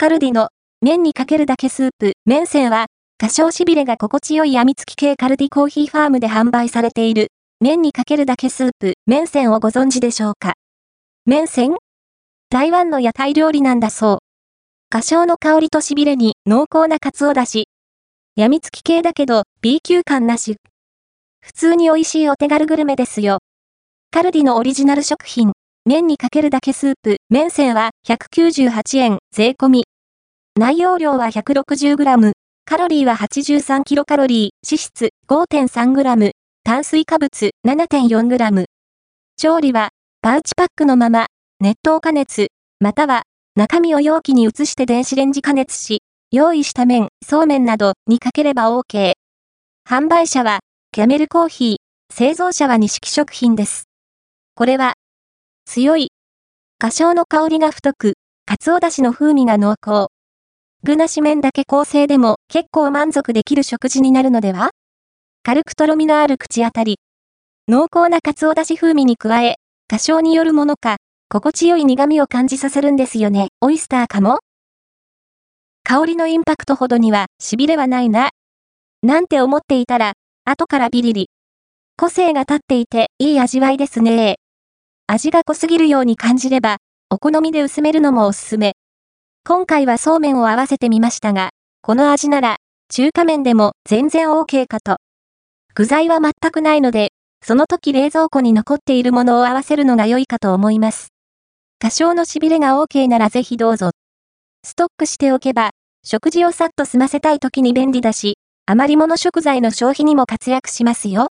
カルディの麺にかけるだけスープ、麺線は、多少しびれが心地よいやみつき系カルディコーヒーファームで販売されている、麺にかけるだけスープ、麺線をご存知でしょうか？麺線台湾の屋台料理なんだそう。花椒の香りとしびれに濃厚なカツオだし。やみつき系だけど B 級感なし。普通に美味しいお手軽グルメですよ。カルディのオリジナル食品、麺にかけるだけスープ、麺線は198円、税込み。内容量は 160g、カロリーは 83kcal、脂質 5.3g、炭水化物 7.4g。調理は、パウチパックのまま、熱湯加熱、または、中身を容器に移して電子レンジ加熱し、用意した麺、そうめんなどにかければ OK。販売者は、キャメルコーヒー、製造者は錦食品です。これは、強い、花椒の香りが太く、鰹だしの風味が濃厚。具なし麺だけ構成でも結構満足できる食事になるのでは？軽くとろみのある口当たり。濃厚な鰹だし風味に加え、多少によるものか、心地よい苦味を感じさせるんですよね。オイスターかも香りのインパクトほどには痺れはないな。なんて思っていたら、後からビリリ。個性が立っていていい味わいですね味が濃すぎるように感じれば、お好みで薄めるのもおすすめ。今回はそうめんを合わせてみましたが、この味なら、中華麺でも全然 OK かと。具材は全くないので、その時冷蔵庫に残っているものを合わせるのが良いかと思います。多少の痺れが OK ならぜひどうぞ。ストックしておけば、食事をさっと済ませたい時に便利だし、余り物食材の消費にも活躍しますよ。